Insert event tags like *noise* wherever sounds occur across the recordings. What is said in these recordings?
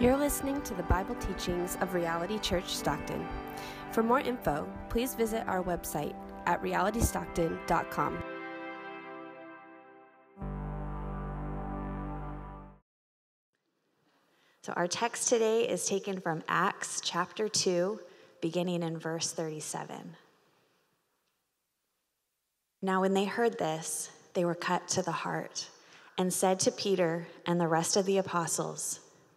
You're listening to the Bible teachings of Reality Church Stockton. For more info, please visit our website at realitystockton.com. So, our text today is taken from Acts chapter 2, beginning in verse 37. Now, when they heard this, they were cut to the heart and said to Peter and the rest of the apostles,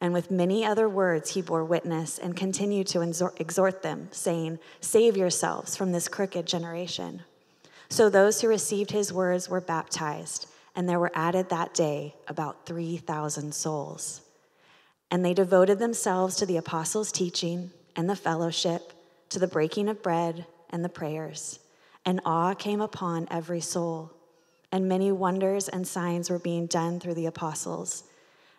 And with many other words, he bore witness and continued to exhort them, saying, Save yourselves from this crooked generation. So those who received his words were baptized, and there were added that day about 3,000 souls. And they devoted themselves to the apostles' teaching and the fellowship, to the breaking of bread and the prayers. And awe came upon every soul. And many wonders and signs were being done through the apostles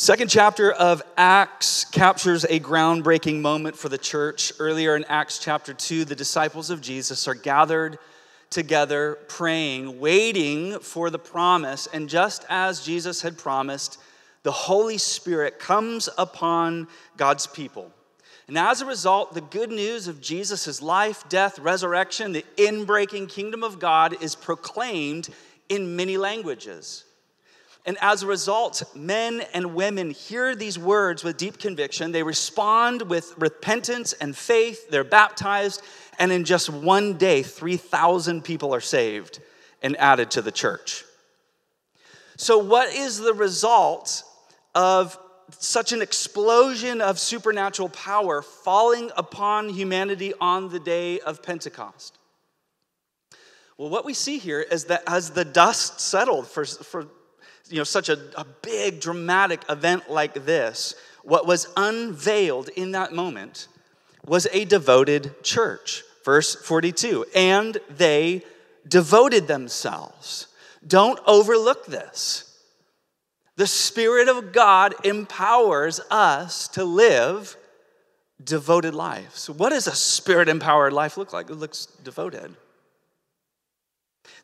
Second chapter of Acts captures a groundbreaking moment for the church. Earlier in Acts chapter 2, the disciples of Jesus are gathered together, praying, waiting for the promise. And just as Jesus had promised, the Holy Spirit comes upon God's people. And as a result, the good news of Jesus' life, death, resurrection, the inbreaking kingdom of God is proclaimed in many languages. And as a result, men and women hear these words with deep conviction. They respond with repentance and faith. They're baptized. And in just one day, 3,000 people are saved and added to the church. So, what is the result of such an explosion of supernatural power falling upon humanity on the day of Pentecost? Well, what we see here is that as the dust settled for, for you know, such a, a big, dramatic event like this, what was unveiled in that moment was a devoted church. Verse 42 and they devoted themselves. Don't overlook this. The Spirit of God empowers us to live devoted lives. What does a spirit empowered life look like? It looks devoted.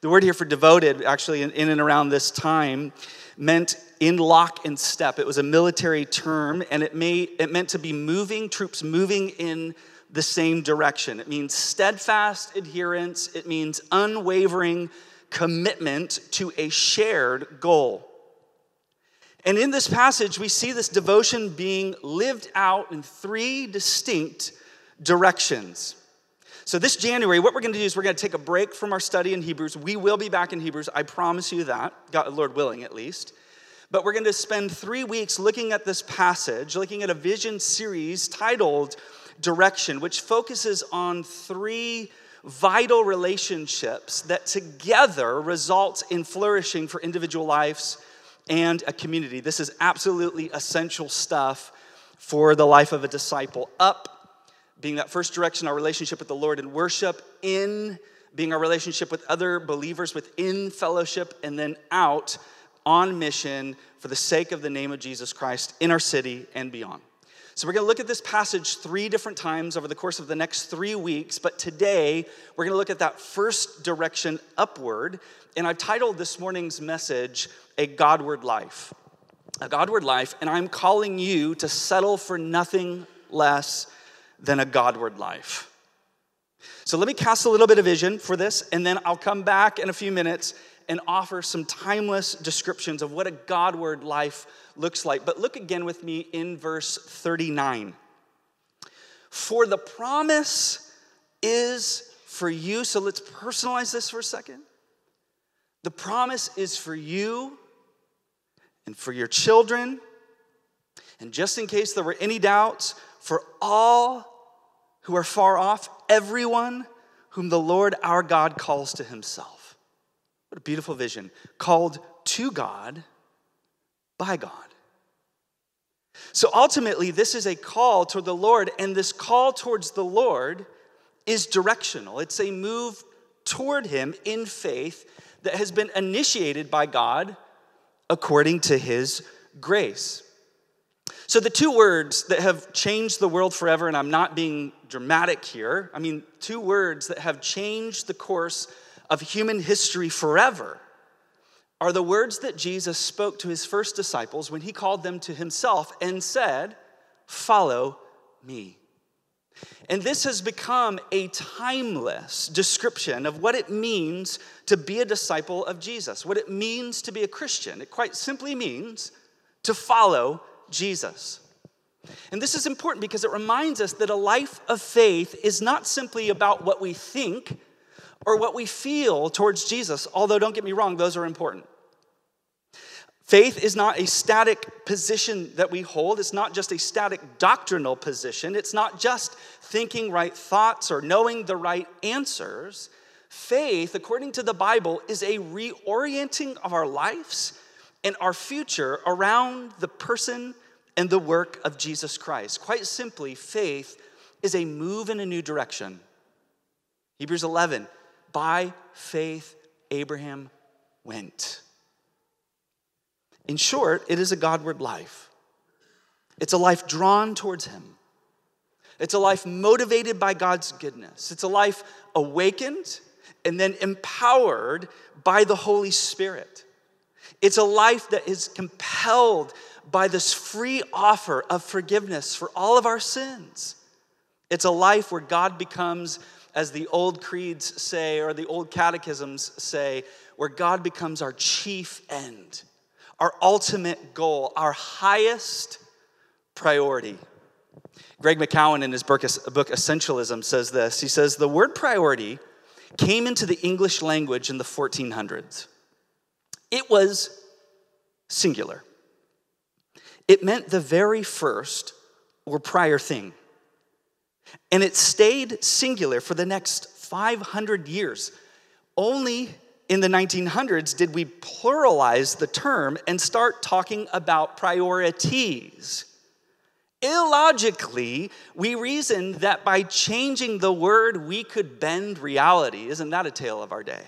The word here for devoted, actually, in and around this time, meant in lock and step. It was a military term, and it, may, it meant to be moving, troops moving in the same direction. It means steadfast adherence, it means unwavering commitment to a shared goal. And in this passage, we see this devotion being lived out in three distinct directions. So, this January, what we're going to do is we're going to take a break from our study in Hebrews. We will be back in Hebrews, I promise you that, God, Lord willing at least. But we're going to spend three weeks looking at this passage, looking at a vision series titled Direction, which focuses on three vital relationships that together result in flourishing for individual lives and a community. This is absolutely essential stuff for the life of a disciple. Up being that first direction, our relationship with the Lord in worship, in being our relationship with other believers within fellowship, and then out on mission for the sake of the name of Jesus Christ in our city and beyond. So, we're going to look at this passage three different times over the course of the next three weeks, but today we're going to look at that first direction upward. And I've titled this morning's message, A Godward Life. A Godward Life, and I'm calling you to settle for nothing less than a Godward life. So let me cast a little bit of vision for this, and then I'll come back in a few minutes and offer some timeless descriptions of what a Godward life looks like. But look again with me in verse 39. For the promise is for you. So let's personalize this for a second. The promise is for you and for your children. And just in case there were any doubts, for all who are far off, everyone whom the Lord our God calls to himself. What a beautiful vision. Called to God by God. So ultimately, this is a call toward the Lord, and this call towards the Lord is directional. It's a move toward Him in faith that has been initiated by God according to His grace. So, the two words that have changed the world forever, and I'm not being dramatic here, I mean, two words that have changed the course of human history forever are the words that Jesus spoke to his first disciples when he called them to himself and said, Follow me. And this has become a timeless description of what it means to be a disciple of Jesus, what it means to be a Christian. It quite simply means to follow Jesus. And this is important because it reminds us that a life of faith is not simply about what we think or what we feel towards Jesus, although don't get me wrong, those are important. Faith is not a static position that we hold. It's not just a static doctrinal position. It's not just thinking right thoughts or knowing the right answers. Faith, according to the Bible, is a reorienting of our lives and our future around the person and the work of Jesus Christ. Quite simply, faith is a move in a new direction. Hebrews 11, by faith, Abraham went. In short, it is a Godward life. It's a life drawn towards Him. It's a life motivated by God's goodness. It's a life awakened and then empowered by the Holy Spirit. It's a life that is compelled by this free offer of forgiveness for all of our sins. It's a life where God becomes, as the old creeds say, or the old catechisms say, where God becomes our chief end our ultimate goal, our highest priority. Greg McKeown, in his book, Essentialism, says this He says, The word priority came into the English language in the 1400s. It was singular, it meant the very first or prior thing. And it stayed singular for the next 500 years. Only in the 1900s did we pluralize the term and start talking about priorities. Illogically, we reasoned that by changing the word, we could bend reality. Isn't that a tale of our day?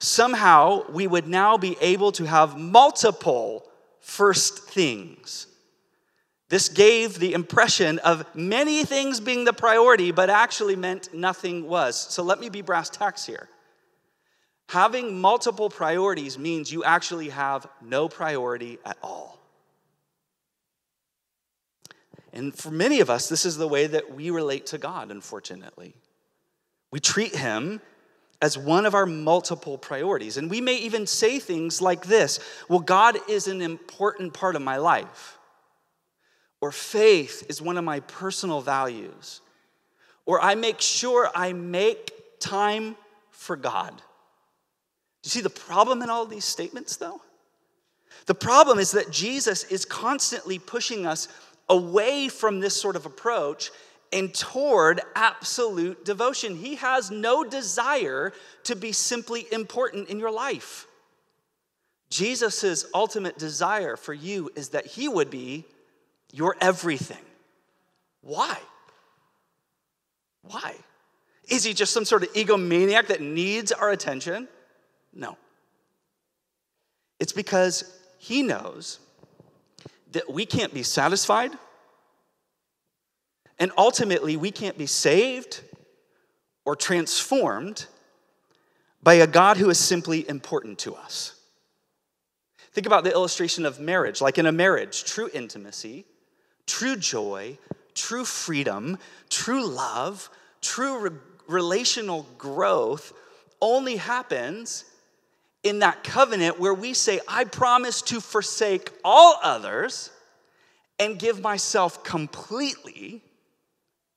Somehow, we would now be able to have multiple first things. This gave the impression of many things being the priority, but actually meant nothing was. So let me be brass tacks here. Having multiple priorities means you actually have no priority at all. And for many of us, this is the way that we relate to God, unfortunately. We treat Him as one of our multiple priorities. And we may even say things like this Well, God is an important part of my life, or faith is one of my personal values, or I make sure I make time for God. Do you see the problem in all these statements, though? The problem is that Jesus is constantly pushing us away from this sort of approach and toward absolute devotion. He has no desire to be simply important in your life. Jesus' ultimate desire for you is that he would be your everything. Why? Why? Is he just some sort of egomaniac that needs our attention? No. It's because he knows that we can't be satisfied, and ultimately, we can't be saved or transformed by a God who is simply important to us. Think about the illustration of marriage. Like in a marriage, true intimacy, true joy, true freedom, true love, true re- relational growth only happens in that covenant where we say, I promise to forsake all others and give myself completely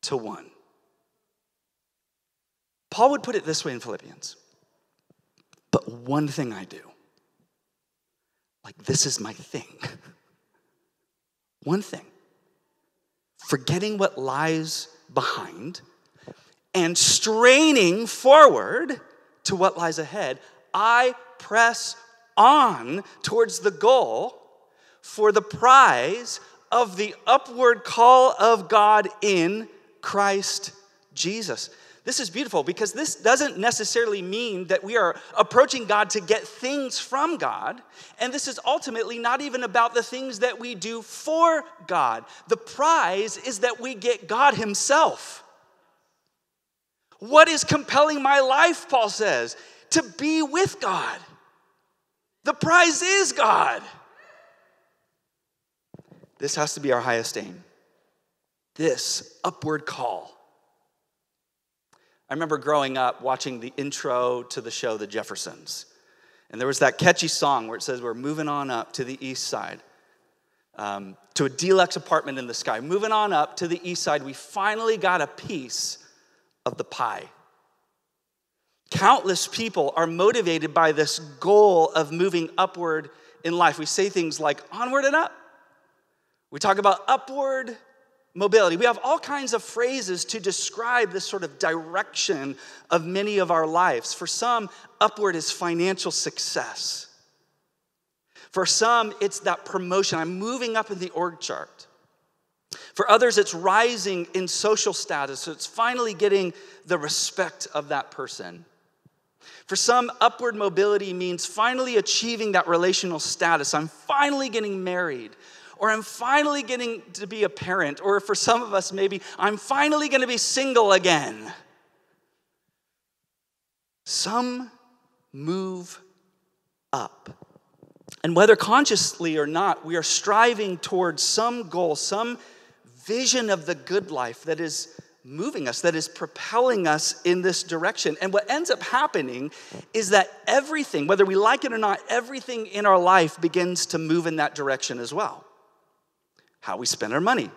to one. Paul would put it this way in Philippians But one thing I do, like this is my thing. *laughs* one thing. Forgetting what lies behind and straining forward to what lies ahead, I press on towards the goal for the prize of the upward call of God in Christ Jesus. This is beautiful because this doesn't necessarily mean that we are approaching God to get things from God. And this is ultimately not even about the things that we do for God. The prize is that we get God Himself. What is compelling my life, Paul says? To be with God. The prize is God. This has to be our highest aim. This upward call. I remember growing up watching the intro to the show The Jeffersons. And there was that catchy song where it says, We're moving on up to the east side, um, to a deluxe apartment in the sky. Moving on up to the east side, we finally got a piece of the pie. Countless people are motivated by this goal of moving upward in life. We say things like onward and up. We talk about upward mobility. We have all kinds of phrases to describe this sort of direction of many of our lives. For some, upward is financial success. For some, it's that promotion. I'm moving up in the org chart. For others, it's rising in social status. So it's finally getting the respect of that person. For some, upward mobility means finally achieving that relational status. I'm finally getting married, or I'm finally getting to be a parent, or for some of us, maybe I'm finally going to be single again. Some move up. And whether consciously or not, we are striving towards some goal, some vision of the good life that is moving us, that is propelling us in this direction. And what ends up happening is that everything, whether we like it or not, everything in our life begins to move in that direction as well. How we spend our money,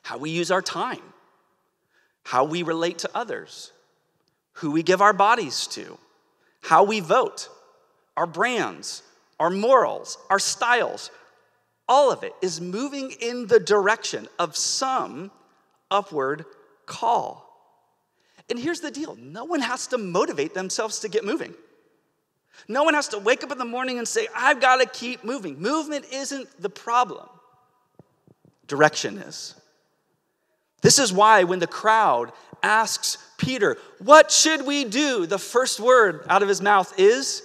how we use our time, how we relate to others, who we give our bodies to, how we vote, our brands, our morals, our styles. All of it is moving in the direction of some upward call. And here's the deal no one has to motivate themselves to get moving. No one has to wake up in the morning and say, I've got to keep moving. Movement isn't the problem, direction is. This is why when the crowd asks Peter, What should we do? the first word out of his mouth is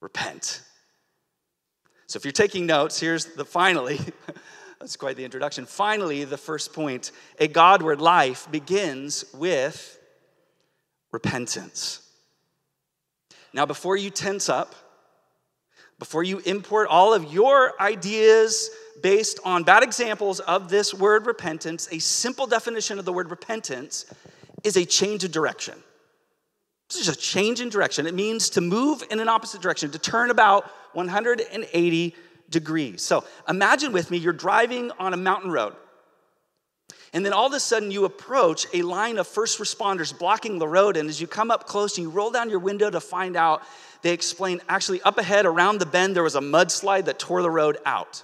repent. So if you're taking notes, here's the finally. *laughs* That's quite the introduction. Finally, the first point a Godward life begins with repentance. Now, before you tense up, before you import all of your ideas based on bad examples of this word repentance, a simple definition of the word repentance is a change of direction. This is a change in direction. It means to move in an opposite direction, to turn about 180 degrees. So imagine with me, you're driving on a mountain road. And then all of a sudden, you approach a line of first responders blocking the road. And as you come up close, and you roll down your window to find out, they explain actually, up ahead around the bend, there was a mudslide that tore the road out.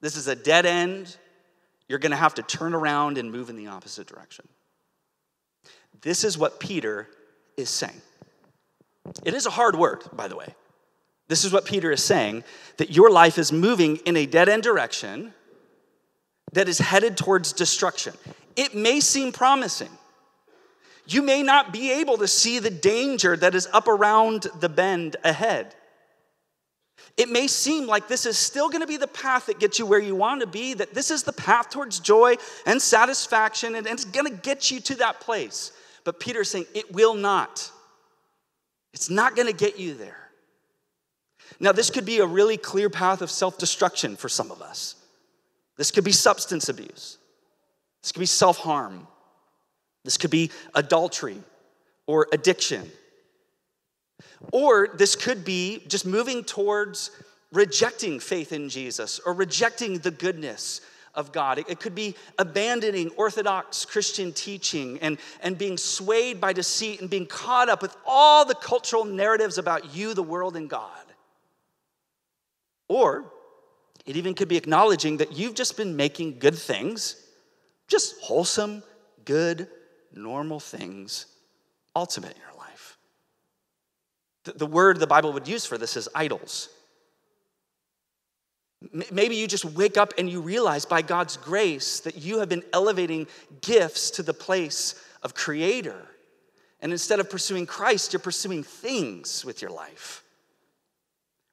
This is a dead end. You're going to have to turn around and move in the opposite direction. This is what Peter is saying. It is a hard word, by the way. This is what Peter is saying that your life is moving in a dead end direction that is headed towards destruction. It may seem promising. You may not be able to see the danger that is up around the bend ahead. It may seem like this is still going to be the path that gets you where you want to be, that this is the path towards joy and satisfaction, and it's going to get you to that place. But Peter's saying it will not. It's not going to get you there. Now, this could be a really clear path of self destruction for some of us. This could be substance abuse. This could be self harm. This could be adultery or addiction. Or this could be just moving towards rejecting faith in Jesus or rejecting the goodness of God. It, could be abandoning orthodox Christian teaching and, and being swayed by deceit and being caught up with all the cultural narratives about you, the world, and God. Or it even could be acknowledging that you've just been making good things, just wholesome, good, normal things, ultimate in your life. The, the word the Bible would use for this is idols. Maybe you just wake up and you realize by God's grace that you have been elevating gifts to the place of creator. And instead of pursuing Christ, you're pursuing things with your life.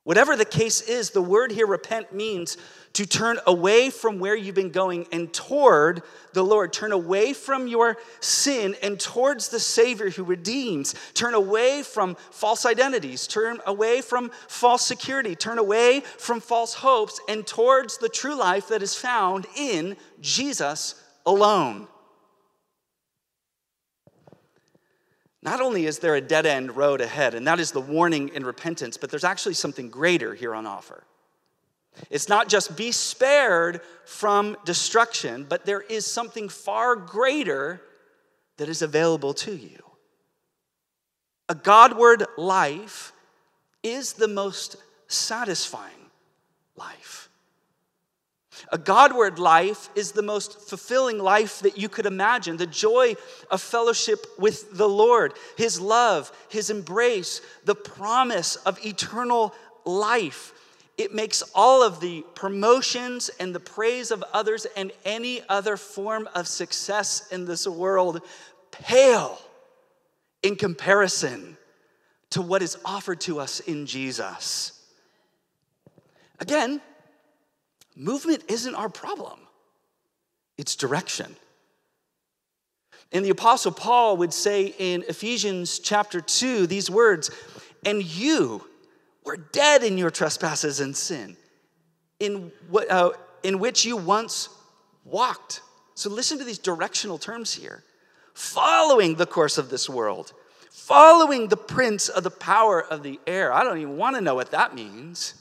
Whatever the case is, the word here, repent, means to turn away from where you've been going and toward the Lord. Turn away from your sin and towards the Savior who redeems. Turn away from false identities. Turn away from false security. Turn away from false hopes and towards the true life that is found in Jesus alone. Not only is there a dead end road ahead, and that is the warning in repentance, but there's actually something greater here on offer. It's not just be spared from destruction, but there is something far greater that is available to you. A Godward life is the most satisfying life. A Godward life is the most fulfilling life that you could imagine. The joy of fellowship with the Lord, His love, His embrace, the promise of eternal life. It makes all of the promotions and the praise of others and any other form of success in this world pale in comparison to what is offered to us in Jesus. Again, Movement isn't our problem, it's direction. And the Apostle Paul would say in Ephesians chapter 2 these words, and you were dead in your trespasses and sin, in, what, uh, in which you once walked. So listen to these directional terms here following the course of this world, following the prince of the power of the air. I don't even want to know what that means.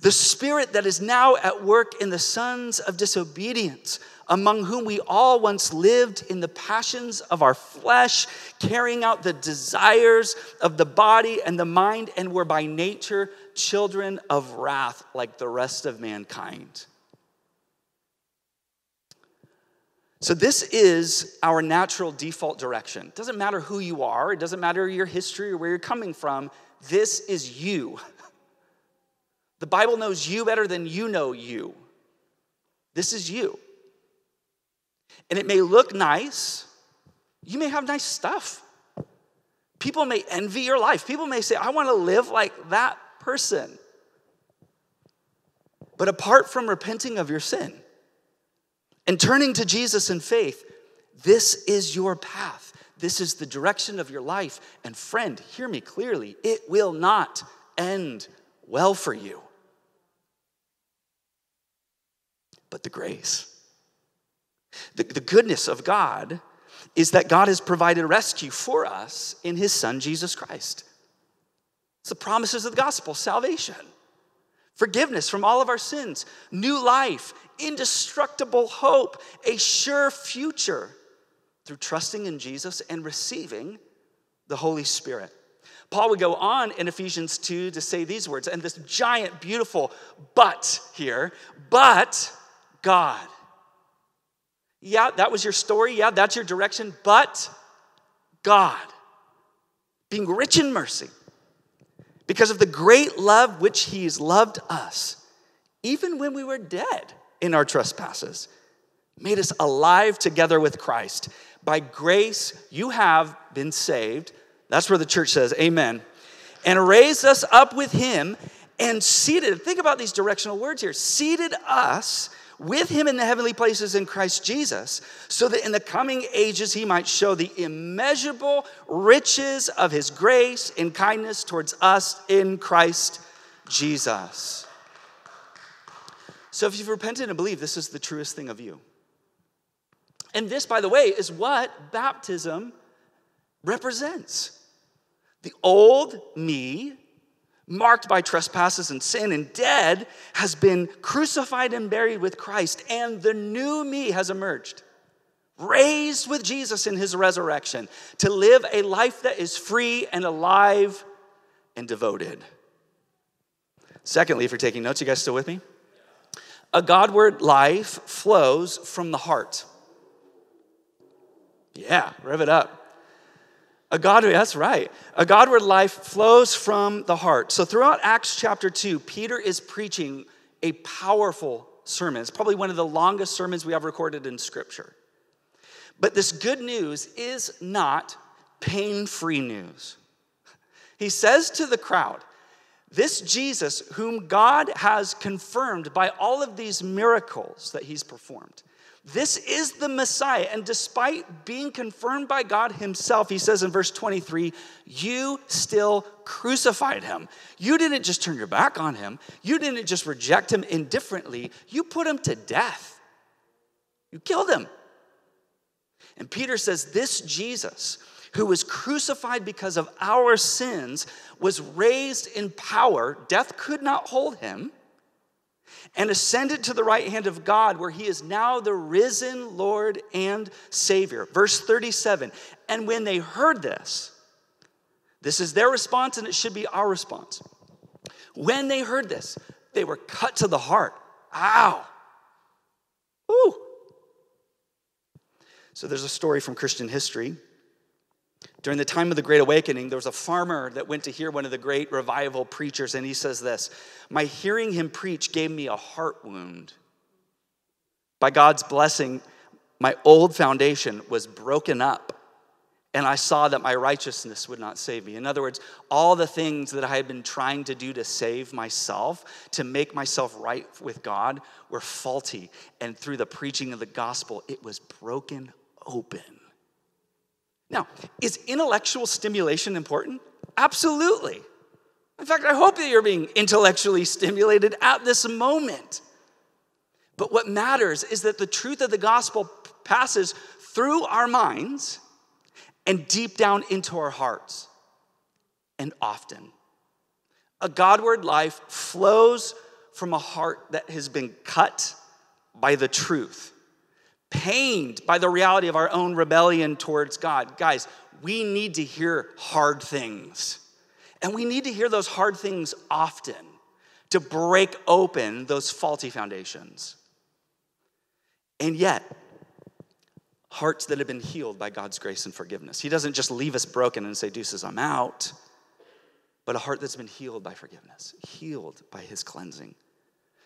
The spirit that is now at work in the sons of disobedience, among whom we all once lived in the passions of our flesh, carrying out the desires of the body and the mind, and were by nature children of wrath like the rest of mankind. So, this is our natural default direction. It doesn't matter who you are, it doesn't matter your history or where you're coming from. This is you. The Bible knows you better than you know you. This is you. And it may look nice. You may have nice stuff. People may envy your life. People may say, I want to live like that person. But apart from repenting of your sin and turning to Jesus in faith, this is your path. This is the direction of your life. And friend, hear me clearly, it will not end well for you. But the grace. The, the goodness of God is that God has provided rescue for us in his Son, Jesus Christ. It's the promises of the gospel salvation, forgiveness from all of our sins, new life, indestructible hope, a sure future through trusting in Jesus and receiving the Holy Spirit. Paul would go on in Ephesians 2 to say these words, and this giant, beautiful but here, but God. Yeah, that was your story. Yeah, that's your direction. But God, being rich in mercy, because of the great love which He has loved us, even when we were dead in our trespasses, made us alive together with Christ. By grace, you have been saved. That's where the church says, Amen. And raised us up with Him and seated, think about these directional words here, seated us with him in the heavenly places in Christ Jesus, so that in the coming ages he might show the immeasurable riches of his grace and kindness towards us in Christ Jesus. So if you've repented and believed, this is the truest thing of you. And this, by the way, is what baptism represents. The old me marked by trespasses and sin and dead, has been crucified and buried with Christ, and the new me has emerged. Raised with Jesus in his resurrection to live a life that is free and alive and devoted. Secondly, if you're taking notes, you guys still with me? A Godward life flows from the heart. Yeah, rev it up. A Godward, that's right. A Godward life flows from the heart. So throughout Acts chapter 2, Peter is preaching a powerful sermon. It's probably one of the longest sermons we have recorded in Scripture. But this good news is not pain free news. He says to the crowd, This Jesus, whom God has confirmed by all of these miracles that he's performed, this is the Messiah. And despite being confirmed by God Himself, He says in verse 23, you still crucified Him. You didn't just turn your back on Him, you didn't just reject Him indifferently, you put Him to death. You killed Him. And Peter says, This Jesus, who was crucified because of our sins, was raised in power. Death could not hold him and ascended to the right hand of God, where he is now the risen Lord and Savior. Verse 37 And when they heard this, this is their response, and it should be our response. When they heard this, they were cut to the heart. Ow! Ooh! So there's a story from Christian history during the time of the Great Awakening, there was a farmer that went to hear one of the great revival preachers, and he says this My hearing him preach gave me a heart wound. By God's blessing, my old foundation was broken up, and I saw that my righteousness would not save me. In other words, all the things that I had been trying to do to save myself, to make myself right with God, were faulty. And through the preaching of the gospel, it was broken open. Now, is intellectual stimulation important? Absolutely. In fact, I hope that you're being intellectually stimulated at this moment. But what matters is that the truth of the gospel passes through our minds and deep down into our hearts, and often. A Godward life flows from a heart that has been cut by the truth pained by the reality of our own rebellion towards God. Guys, we need to hear hard things. And we need to hear those hard things often to break open those faulty foundations. And yet, hearts that have been healed by God's grace and forgiveness. He doesn't just leave us broken and say, Deuces, I'm out, but a heart that's been healed by forgiveness, healed by His cleansing.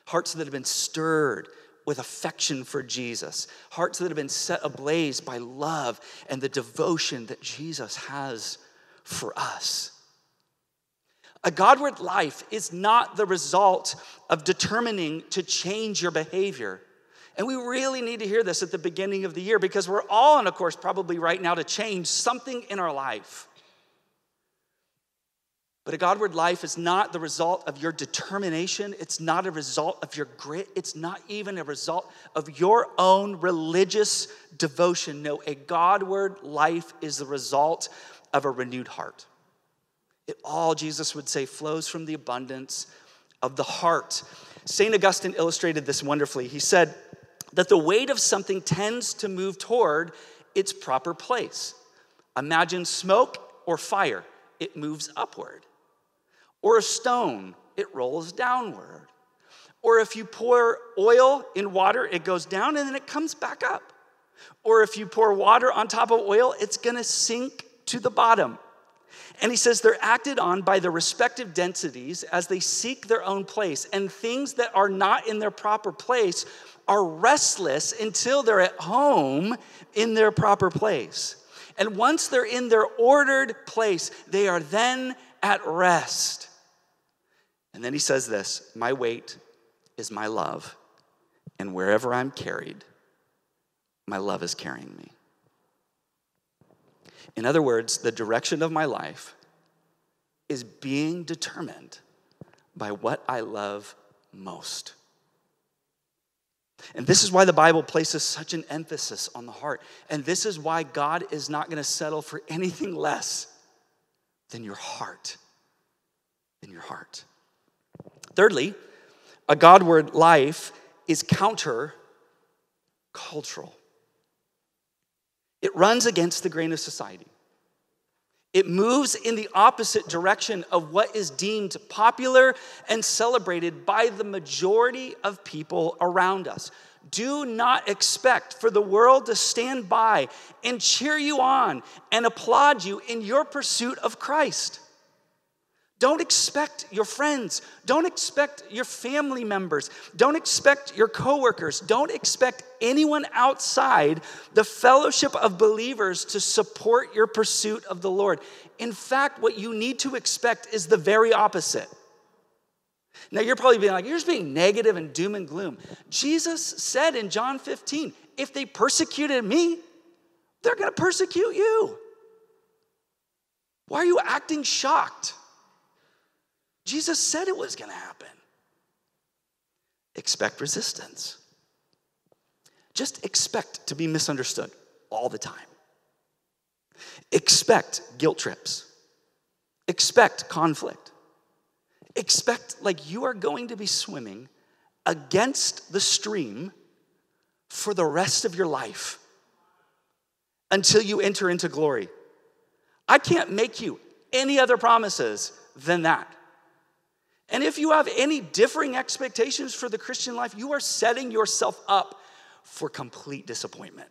Hearts that have been stirred with affection for Jesus, hearts that have been set ablaze by love and the devotion that Jesus has for us. A Godward life is not the result of determining to change your behavior. And we really need to hear this at the beginning of the year because we're all on a course, probably right now, to change something in our life. But a Godward life is not the result of your determination. It's not a result of your grit. It's not even a result of your own religious devotion. No, a Godward life is the result of a renewed heart. It all, Jesus would say, flows from the abundance of the heart. St. Augustine illustrated this wonderfully. He said that the weight of something tends to move toward its proper place. Imagine smoke or fire, it moves upward. Or a stone, it rolls downward. Or if you pour oil in water, it goes down and then it comes back up. Or if you pour water on top of oil, it's gonna sink to the bottom. And he says they're acted on by the respective densities as they seek their own place. And things that are not in their proper place are restless until they're at home in their proper place. And once they're in their ordered place, they are then at rest. And then he says this My weight is my love, and wherever I'm carried, my love is carrying me. In other words, the direction of my life is being determined by what I love most. And this is why the Bible places such an emphasis on the heart. And this is why God is not going to settle for anything less than your heart. in your heart. Thirdly, a Godward life is counter cultural. It runs against the grain of society. It moves in the opposite direction of what is deemed popular and celebrated by the majority of people around us. Do not expect for the world to stand by and cheer you on and applaud you in your pursuit of Christ. Don't expect your friends, don't expect your family members, don't expect your coworkers, don't expect anyone outside the fellowship of believers to support your pursuit of the Lord. In fact, what you need to expect is the very opposite. Now, you're probably being like, you're just being negative and doom and gloom. Jesus said in John 15, if they persecuted me, they're gonna persecute you. Why are you acting shocked? Jesus said it was going to happen. Expect resistance. Just expect to be misunderstood all the time. Expect guilt trips. Expect conflict. Expect like you are going to be swimming against the stream for the rest of your life until you enter into glory. I can't make you any other promises than that. And if you have any differing expectations for the Christian life, you are setting yourself up for complete disappointment.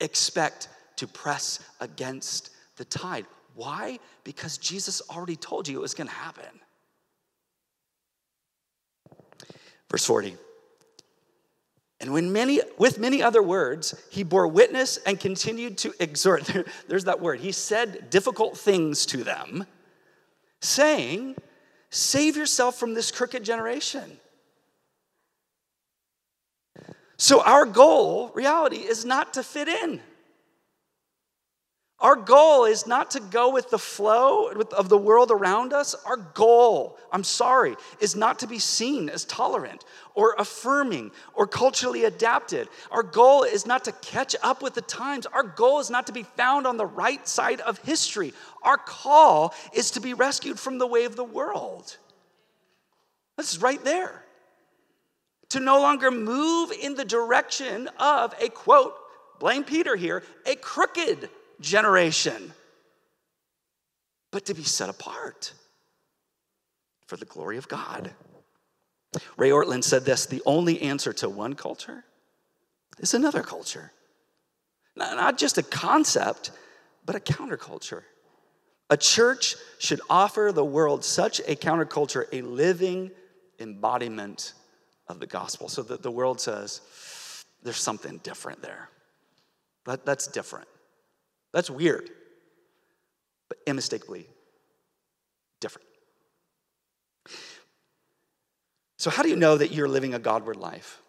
Expect to press against the tide. Why? Because Jesus already told you it was going to happen. Verse 40. And when many, with many other words, he bore witness and continued to exhort. *laughs* There's that word. He said difficult things to them, saying, Save yourself from this crooked generation. So, our goal, reality, is not to fit in. Our goal is not to go with the flow of the world around us. Our goal, I'm sorry, is not to be seen as tolerant or affirming or culturally adapted. Our goal is not to catch up with the times. Our goal is not to be found on the right side of history. Our call is to be rescued from the way of the world. This is right there. To no longer move in the direction of a quote, blame Peter here, a crooked generation, but to be set apart for the glory of God. Ray Ortlund said this the only answer to one culture is another culture. Not just a concept, but a counterculture. A church should offer the world such a counterculture, a living embodiment of the gospel. So that the world says, there's something different there. That, that's different. That's weird, but unmistakably different. So, how do you know that you're living a Godward life?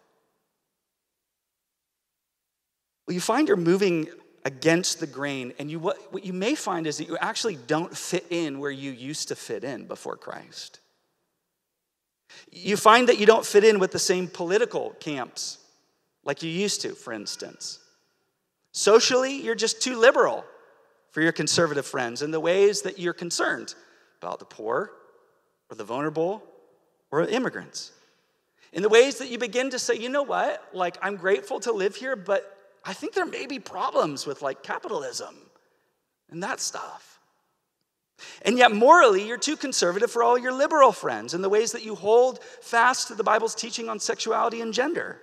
Well, you find you're moving against the grain, and you, what, what you may find is that you actually don't fit in where you used to fit in before Christ. You find that you don't fit in with the same political camps like you used to, for instance. Socially, you're just too liberal for your conservative friends in the ways that you're concerned about the poor or the vulnerable or immigrants. In the ways that you begin to say, you know what, like I'm grateful to live here, but I think there may be problems with like capitalism and that stuff. And yet, morally, you're too conservative for all your liberal friends in the ways that you hold fast to the Bible's teaching on sexuality and gender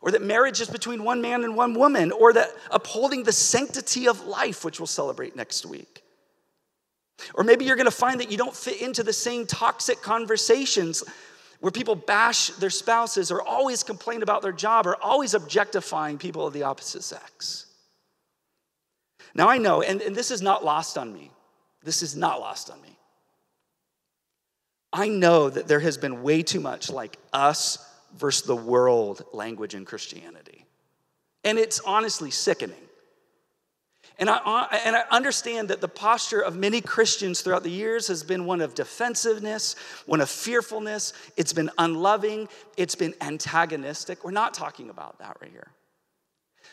or that marriage is between one man and one woman, or that upholding the sanctity of life, which we'll celebrate next week. Or maybe you're gonna find that you don't fit into the same toxic conversations where people bash their spouses or always complain about their job or always objectifying people of the opposite sex. Now I know, and, and this is not lost on me. This is not lost on me. I know that there has been way too much like us versus the world language in Christianity. And it's honestly sickening. And I, uh, and I understand that the posture of many Christians throughout the years has been one of defensiveness, one of fearfulness. It's been unloving, it's been antagonistic. We're not talking about that right here.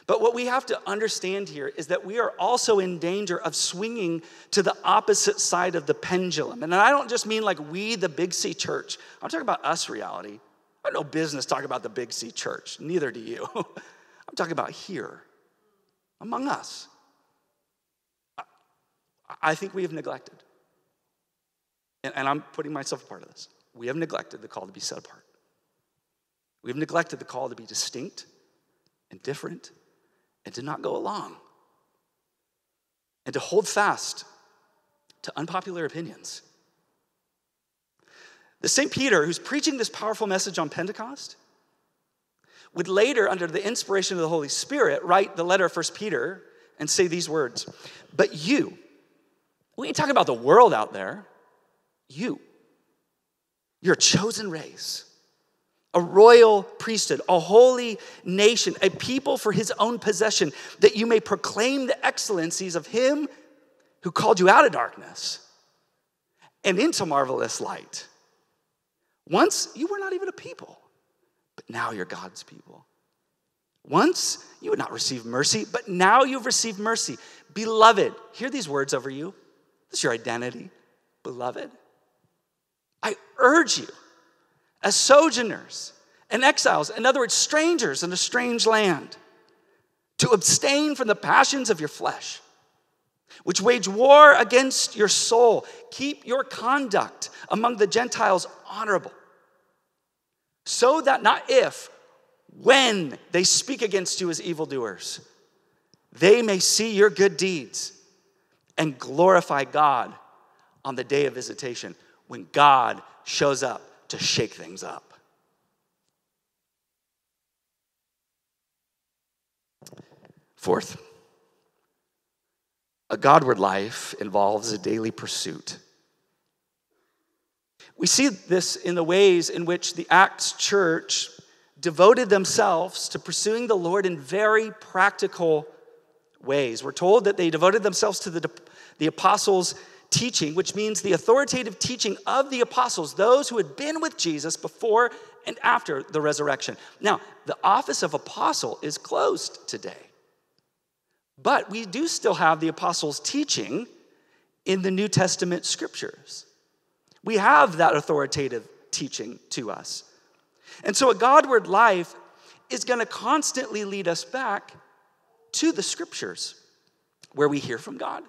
But what we have to understand here is that we are also in danger of swinging to the opposite side of the pendulum. And I don't just mean like we, the Big C church, I'm talking about us reality. I have no business talking about the Big C church, neither do you. *laughs* I'm talking about here, among us. I think we have neglected, and I'm putting myself a part of this. We have neglected the call to be set apart. We have neglected the call to be distinct and different and to not go along and to hold fast to unpopular opinions. The St. Peter, who's preaching this powerful message on Pentecost, would later, under the inspiration of the Holy Spirit, write the letter of 1 Peter and say these words But you, we ain't talking about the world out there, you, you're a chosen race a royal priesthood, a holy nation, a people for his own possession, that you may proclaim the excellencies of him who called you out of darkness and into marvelous light. Once you were not even a people, but now you're God's people. Once you would not receive mercy, but now you've received mercy. Beloved, hear these words over you. This is your identity. Beloved, I urge you as sojourners and exiles, in other words, strangers in a strange land, to abstain from the passions of your flesh, which wage war against your soul. Keep your conduct among the Gentiles honorable, so that not if, when they speak against you as evildoers, they may see your good deeds and glorify God on the day of visitation when God shows up to shake things up. Fourth, a Godward life involves a daily pursuit. We see this in the ways in which the Acts church devoted themselves to pursuing the Lord in very practical ways. We're told that they devoted themselves to the, the apostles' teaching, which means the authoritative teaching of the apostles, those who had been with Jesus before and after the resurrection. Now, the office of apostle is closed today, but we do still have the apostles' teaching in the New Testament scriptures. We have that authoritative teaching to us. And so, a Godward life is going to constantly lead us back to the scriptures where we hear from God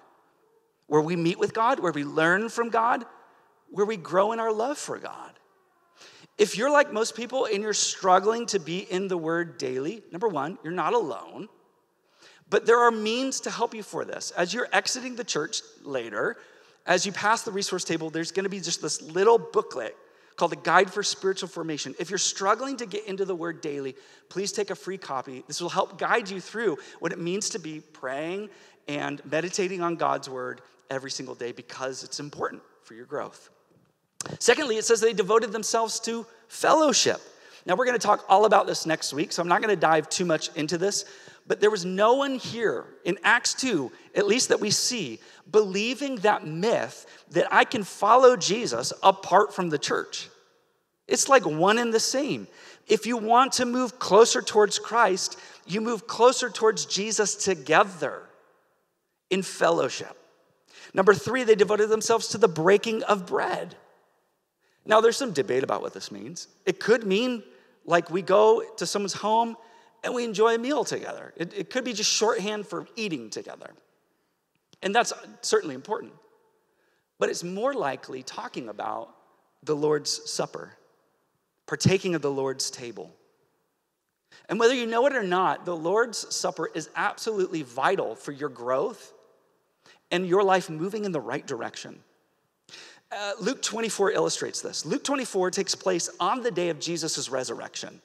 where we meet with God, where we learn from God, where we grow in our love for God. If you're like most people and you're struggling to be in the Word daily, number one, you're not alone. But there are means to help you for this. As you're exiting the church later, as you pass the resource table, there's gonna be just this little booklet called the Guide for Spiritual Formation. If you're struggling to get into the Word daily, please take a free copy. This will help guide you through what it means to be praying and meditating on God's Word every single day because it's important for your growth. Secondly, it says they devoted themselves to fellowship. Now, we're going to talk all about this next week, so I'm not going to dive too much into this. But there was no one here in Acts 2, at least that we see, believing that myth that I can follow Jesus apart from the church. It's like one and the same. If you want to move closer towards Christ, you move closer towards Jesus together in fellowship. Number three, they devoted themselves to the breaking of bread. Now, there's some debate about what this means. It could mean like we go to someone's home and we enjoy a meal together, it, it could be just shorthand for eating together. And that's certainly important. But it's more likely talking about the Lord's Supper, partaking of the Lord's table. And whether you know it or not, the Lord's Supper is absolutely vital for your growth and your life moving in the right direction. Uh, Luke 24 illustrates this. Luke 24 takes place on the day of Jesus' resurrection.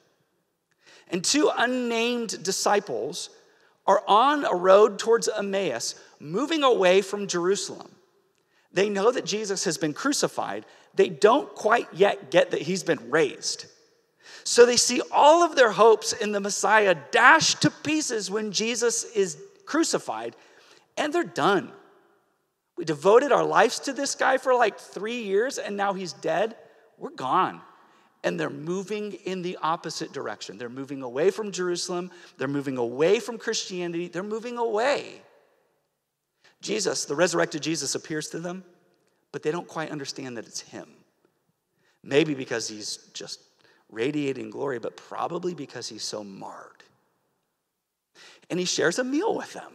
And two unnamed disciples are on a road towards Emmaus, moving away from Jerusalem. They know that Jesus has been crucified. They don't quite yet get that he's been raised. So they see all of their hopes in the Messiah dashed to pieces when Jesus is crucified, and they're done. We devoted our lives to this guy for like three years and now he's dead. We're gone. And they're moving in the opposite direction. They're moving away from Jerusalem, they're moving away from Christianity, they're moving away. Jesus, the resurrected Jesus, appears to them, but they don't quite understand that it's him. Maybe because he's just radiating glory, but probably because he's so marred. And he shares a meal with them.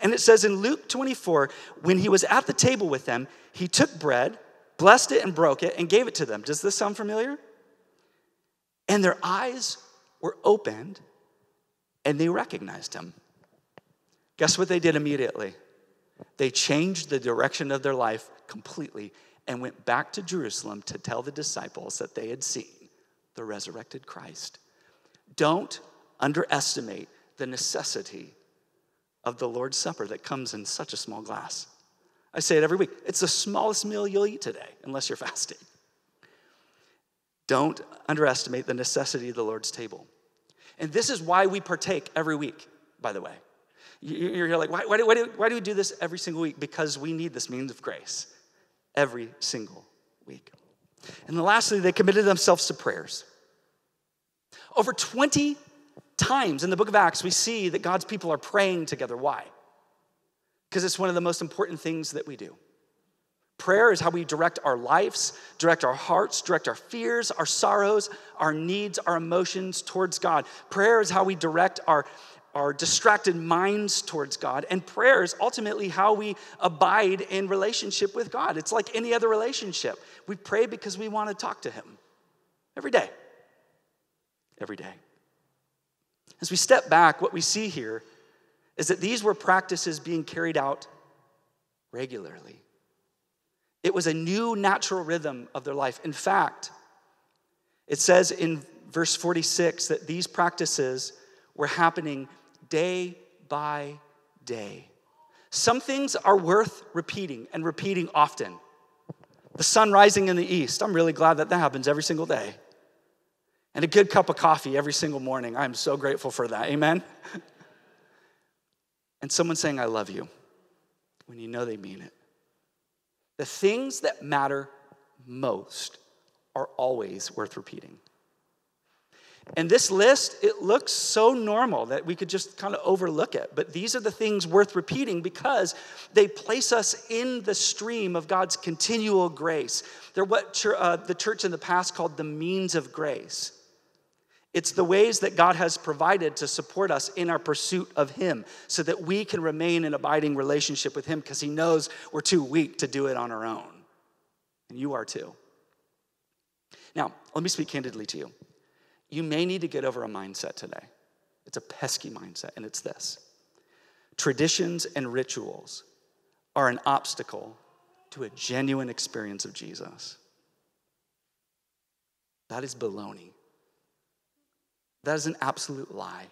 And it says in Luke 24, when he was at the table with them, he took bread, blessed it, and broke it, and gave it to them. Does this sound familiar? And their eyes were opened, and they recognized him. Guess what they did immediately? They changed the direction of their life completely and went back to Jerusalem to tell the disciples that they had seen the resurrected Christ. Don't underestimate the necessity of the Lord's Supper that comes in such a small glass. I say it every week. It's the smallest meal you'll eat today, unless you're fasting. Don't underestimate the necessity of the Lord's table. And this is why we partake every week, by the way. You're like, why, why, do, why, do, why do we do this every single week? Because we need this means of grace every single week. And lastly, they committed themselves to prayers. Over 20 times in the book of Acts, we see that God's people are praying together. Why? Because it's one of the most important things that we do. Prayer is how we direct our lives, direct our hearts, direct our fears, our sorrows, our needs, our emotions towards God. Prayer is how we direct our, our distracted minds towards God. And prayer is ultimately how we abide in relationship with God. It's like any other relationship. We pray because we want to talk to Him every day. Every day. As we step back, what we see here is that these were practices being carried out regularly. It was a new natural rhythm of their life. In fact, it says in verse 46 that these practices were happening day by day. Some things are worth repeating and repeating often. The sun rising in the east, I'm really glad that that happens every single day and a good cup of coffee every single morning. I'm so grateful for that. Amen? And someone saying, I love you, when you know they mean it. The things that matter most are always worth repeating. And this list, it looks so normal that we could just kind of overlook it. But these are the things worth repeating because they place us in the stream of God's continual grace. They're what uh, the church in the past called the means of grace. It's the ways that God has provided to support us in our pursuit of Him so that we can remain in abiding relationship with Him because He knows we're too weak to do it on our own. And you are too. Now, let me speak candidly to you. You may need to get over a mindset today. It's a pesky mindset, and it's this traditions and rituals are an obstacle to a genuine experience of Jesus. That is baloney. That is an absolute lie.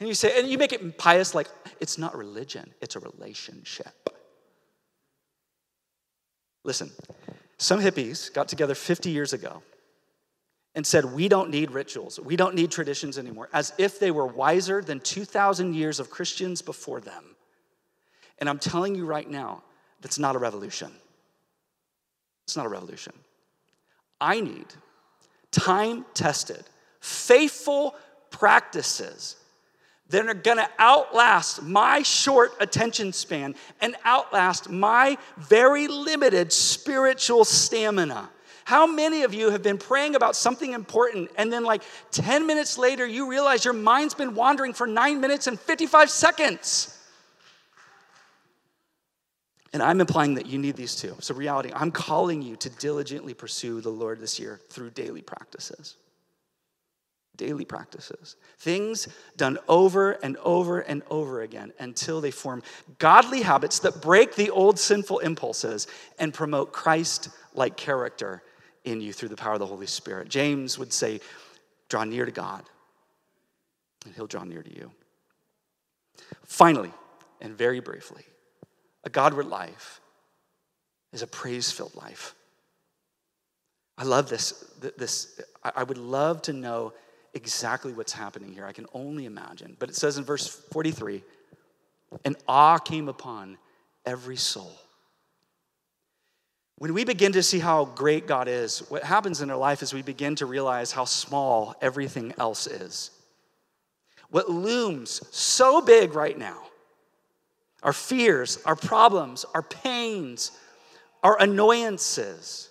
And you say, and you make it pious like it's not religion, it's a relationship. Listen, some hippies got together 50 years ago and said, We don't need rituals, we don't need traditions anymore, as if they were wiser than 2,000 years of Christians before them. And I'm telling you right now, that's not a revolution. It's not a revolution. I need time tested faithful practices that are gonna outlast my short attention span and outlast my very limited spiritual stamina. How many of you have been praying about something important and then, like 10 minutes later, you realize your mind's been wandering for nine minutes and 55 seconds? And I'm implying that you need these two. So, reality, I'm calling you to diligently pursue the Lord this year through daily practices daily practices. Things done over and over and over again until they form godly habits that break the old sinful impulses and promote Christ like character in you through the power of the Holy Spirit. James would say, Draw near to God, and He'll draw near to you. Finally, and very briefly, a Godward life is a praise filled life. I love this. this I would love to know exactly what's happening here. I can only imagine. But it says in verse 43 an awe came upon every soul. When we begin to see how great God is, what happens in our life is we begin to realize how small everything else is. What looms so big right now our fears, our problems, our pains, our annoyances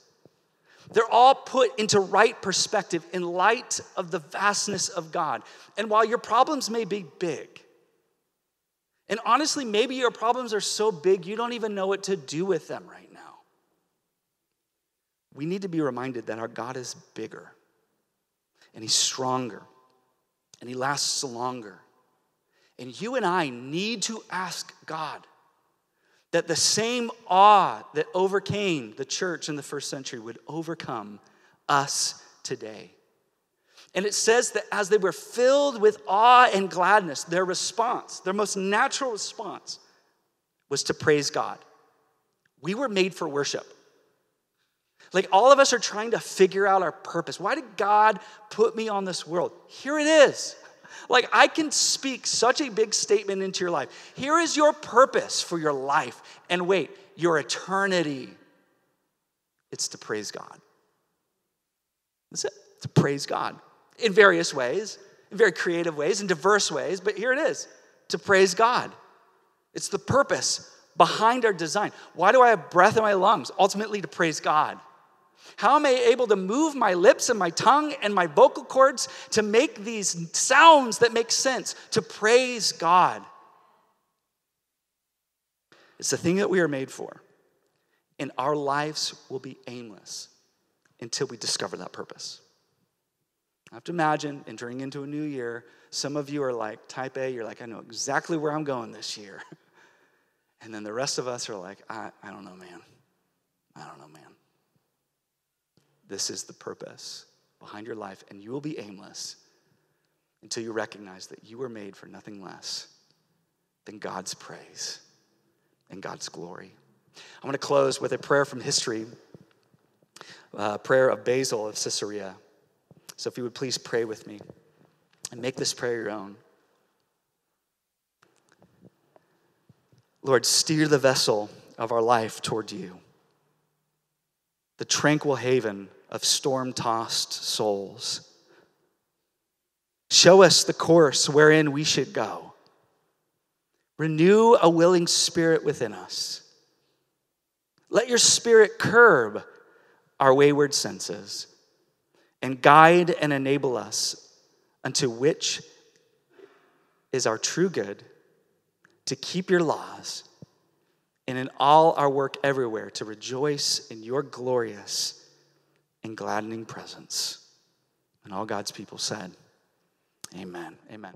they're all put into right perspective in light of the vastness of God. And while your problems may be big, and honestly, maybe your problems are so big you don't even know what to do with them right now. We need to be reminded that our God is bigger, and He's stronger, and He lasts longer. And you and I need to ask God that the same awe that overcame the church in the first century would overcome us today. And it says that as they were filled with awe and gladness, their response, their most natural response, was to praise God. We were made for worship. Like all of us are trying to figure out our purpose. Why did God put me on this world? Here it is. Like, I can speak such a big statement into your life. Here is your purpose for your life. And wait, your eternity. It's to praise God. That's it, to praise God in various ways, in very creative ways, in diverse ways, but here it is to praise God. It's the purpose behind our design. Why do I have breath in my lungs? Ultimately, to praise God. How am I able to move my lips and my tongue and my vocal cords to make these sounds that make sense, to praise God? It's the thing that we are made for. And our lives will be aimless until we discover that purpose. I have to imagine entering into a new year, some of you are like, type A, you're like, I know exactly where I'm going this year. *laughs* And then the rest of us are like, I, I don't know, man. I don't know, man. This is the purpose behind your life, and you will be aimless until you recognize that you were made for nothing less than God's praise and God's glory. I want to close with a prayer from history, a prayer of Basil of Caesarea. So if you would please pray with me and make this prayer your own. Lord, steer the vessel of our life toward you, the tranquil haven of storm tossed souls. Show us the course wherein we should go. Renew a willing spirit within us. Let your spirit curb our wayward senses and guide and enable us unto which is our true good to keep your laws and in all our work everywhere to rejoice in your glorious and gladdening presence. And all God's people said, Amen. Amen.